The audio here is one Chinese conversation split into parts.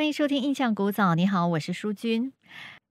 欢迎收听《印象古早》。你好，我是淑君。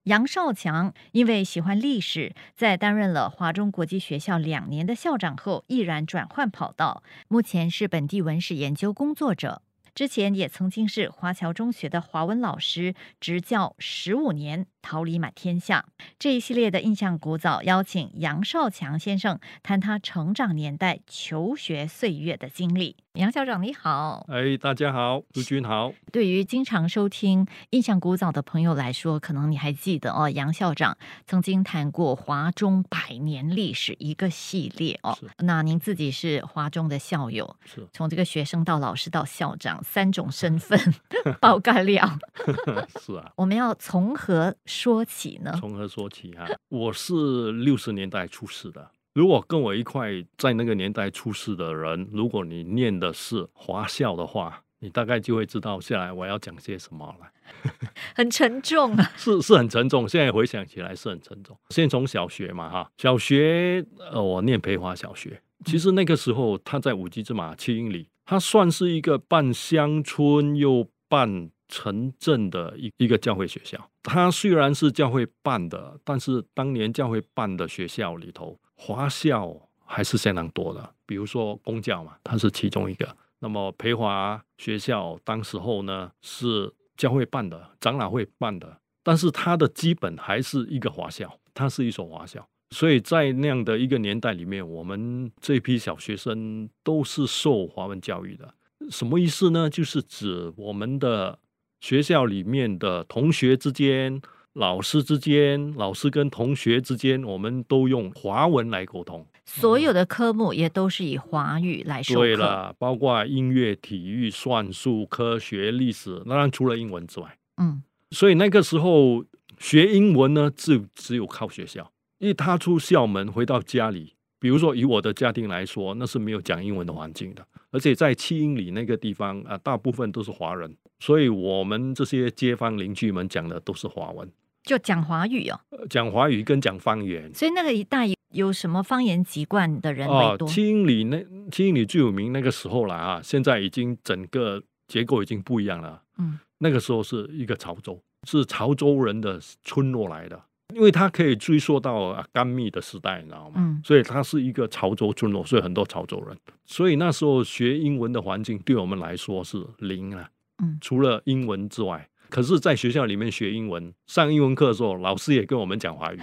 杨少强因为喜欢历史，在担任了华中国际学校两年的校长后，毅然转换跑道，目前是本地文史研究工作者。之前也曾经是华侨中学的华文老师，执教十五年，桃李满天下。这一系列的印象古早，邀请杨少强先生谈他成长年代、求学岁月的经历。杨校长你好，哎，大家好，朱军好。对于经常收听印象古早的朋友来说，可能你还记得哦，杨校长曾经谈过华中百年历史一个系列哦。那您自己是华中的校友，是从这个学生到老师到校长三种身份 爆干料。是啊，我们要从何说起呢？从何说起啊？我是六十年代出世的。如果跟我一块在那个年代出世的人，如果你念的是华校的话，你大概就会知道下来我要讲些什么了。很沉重啊，是 是很沉重。现在回想起来是很沉重。先从小学嘛哈，小学呃，我念培华小学。其实那个时候他在五级之马七英里，它算是一个半乡村又半城镇的一一个教会学校。它虽然是教会办的，但是当年教会办的学校里头。华校还是相当多的，比如说公教嘛，它是其中一个。那么培华学校当时候呢是教会办的，长老会办的，但是它的基本还是一个华校，它是一所华校。所以在那样的一个年代里面，我们这批小学生都是受华文教育的。什么意思呢？就是指我们的学校里面的同学之间。老师之间，老师跟同学之间，我们都用华文来沟通。所有的科目也都是以华语来授对了，包括音乐、体育、算术、科学、历史，当然除了英文之外。嗯，所以那个时候学英文呢，只只有靠学校。一踏出校门，回到家里，比如说以我的家庭来说，那是没有讲英文的环境的，而且在七英里那个地方啊，大部分都是华人，所以我们这些街坊邻居们讲的都是华文。就讲华语哦，讲华语跟讲方言，所以那个一带有什么方言籍贯的人为多？七英里那七英里最有名那个时候了啊，现在已经整个结构已经不一样了。嗯，那个时候是一个潮州，是潮州人的村落来的，因为它可以追溯到甘密的时代，你知道吗？嗯，所以它是一个潮州村落，所以很多潮州人。所以那时候学英文的环境对我们来说是零啊。嗯，除了英文之外。可是，在学校里面学英文，上英文课的时候，老师也跟我们讲华语。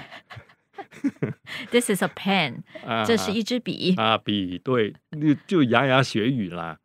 This is a pen，这是一支笔啊，笔对，就就牙牙学语啦。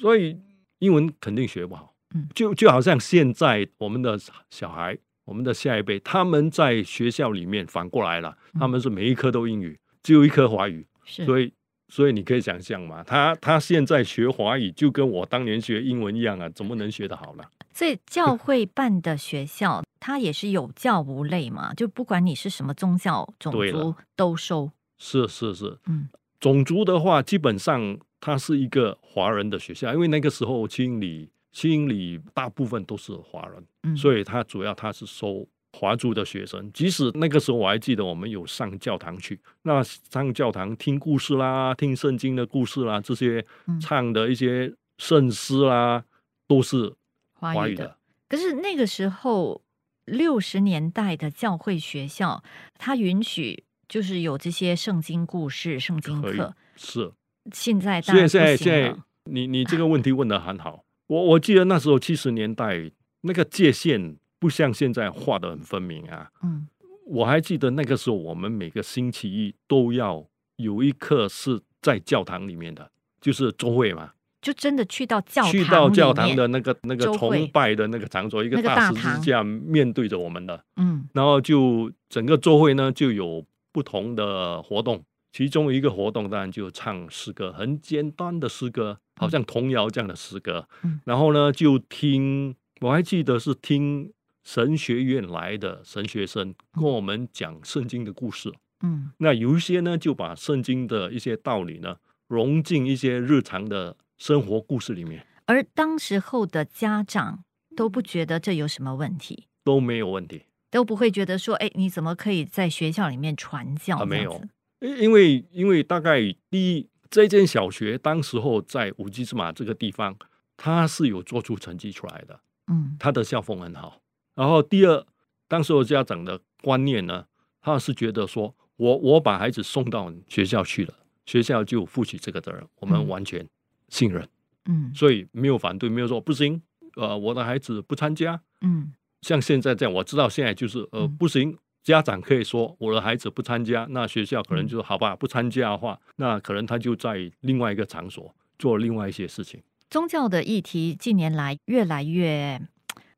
所以英文肯定学不好。嗯，就就好像现在我们的小孩，我们的下一辈，他们在学校里面反过来了，他们是每一科都英语，只有一科华语。所以，所以你可以想象嘛，他他现在学华语，就跟我当年学英文一样啊，怎么能学得好呢？所以教会办的学校，它也是有教无类嘛，就不管你是什么宗教、种族都收。是是是，嗯，种族的话，基本上它是一个华人的学校，因为那个时候清理清理大部分都是华人，嗯，所以它主要它是收华族的学生。即使那个时候我还记得，我们有上教堂去，那上教堂听故事啦，听圣经的故事啦，这些唱的一些圣诗啦，都是。华语的，可是那个时候六十年代的教会学校，它允许就是有这些圣经故事、圣经课。是，现在现在现在，你你这个问题 问的很好。我我记得那时候七十年代那个界限不像现在画的很分明啊。嗯，我还记得那个时候，我们每个星期一都要有一课是在教堂里面的，就是周会嘛。就真的去到教堂去到教堂的那个那个崇拜的那个场所，一个大十字架面对着我们的，嗯，然后就整个周会呢就有不同的活动，其中一个活动当然就唱诗歌，很简单的诗歌，好像童谣这样的诗歌，嗯，然后呢就听，我还记得是听神学院来的神学生跟我们讲圣经的故事，嗯，那有一些呢就把圣经的一些道理呢融进一些日常的。生活故事里面，而当时候的家长都不觉得这有什么问题，都没有问题，都不会觉得说，哎，你怎么可以在学校里面传教？没有，因因为因为大概第一，这间小学当时候在五级之马这个地方，他是有做出成绩出来的，嗯。他的校风很好。然后第二，当时候家长的观念呢，他是觉得说我我把孩子送到学校去了，学校就负起这个责任，我们嗯。完全信任，嗯。所以没有反对，没有说不行，呃，我的孩子不参加。嗯。像现在这样，我知道现在就是呃嗯。不行，家长可以说我的孩子不参加，那学校可能嗯。就说好吧，不参加的话，那可能他就在另外一个场所做另外一些事情。宗教的议题近年来越来越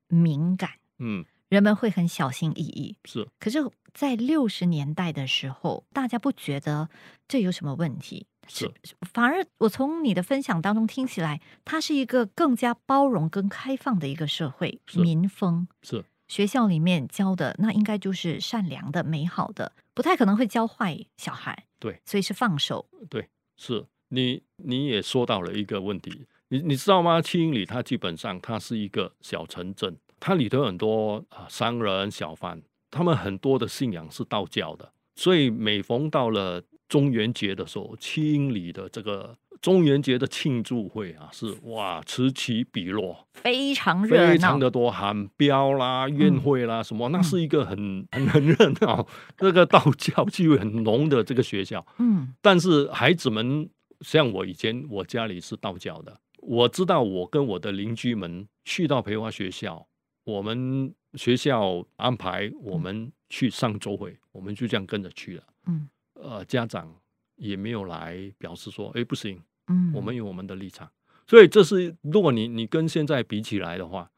敏感，嗯，人们会很小心翼翼。是。可是，在六十年代的时候，大家不觉得这有什么问题，是反而我从你的分享当中听起来，它是一个更加包容跟开放的一个社会民风。是学校里面教的那应该就是善良的、美好的，不太可能会教坏小孩。对，所以是放手。对，是你你也说到了一个问题，你你知道吗？七英里它基本上它是一个小城镇，它里头很多啊商人小贩，他们很多的信仰是道教的，所以每逢到了中元节的时候，七英里的这个中元节的庆祝会啊，是哇此起彼落，非常热非常的多喊标啦、宴会啦什么，那是一个很 很很热闹，这个道教气味很浓的这个学校。嗯。但是孩子们像我以前我家里是道教的，我知道我跟我的邻居们去到培华学校，我们学校安排我们去上周会，我们就这样跟着去了。嗯呃，家长也没有来表示说，哎，不行，嗯，我们有我们的立场。所以这是如果你你跟现在比起来的话，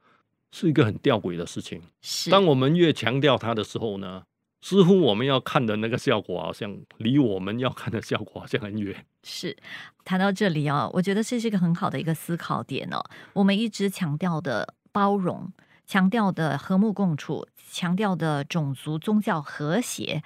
是一个很吊诡的事情。是当我们越强调它的时候呢，似乎我们要看的那个效果好像离我们要看的效果好像很远。是谈到这里哦，我觉得这是一个很好的一个思考点哦。我们一直强调的包容，强调的和睦共处，强调的种族宗教和谐，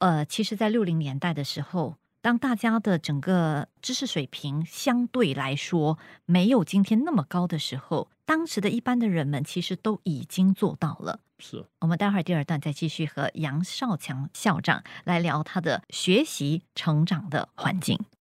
呃，其实，在六零年代的时候。当大家的整个知识水平相对来说没有今天那么高的时候，当时的一般的人们其实都已经做到了。是，我们待会儿第二段再继续和杨少强校长来聊他的学习成长的环境。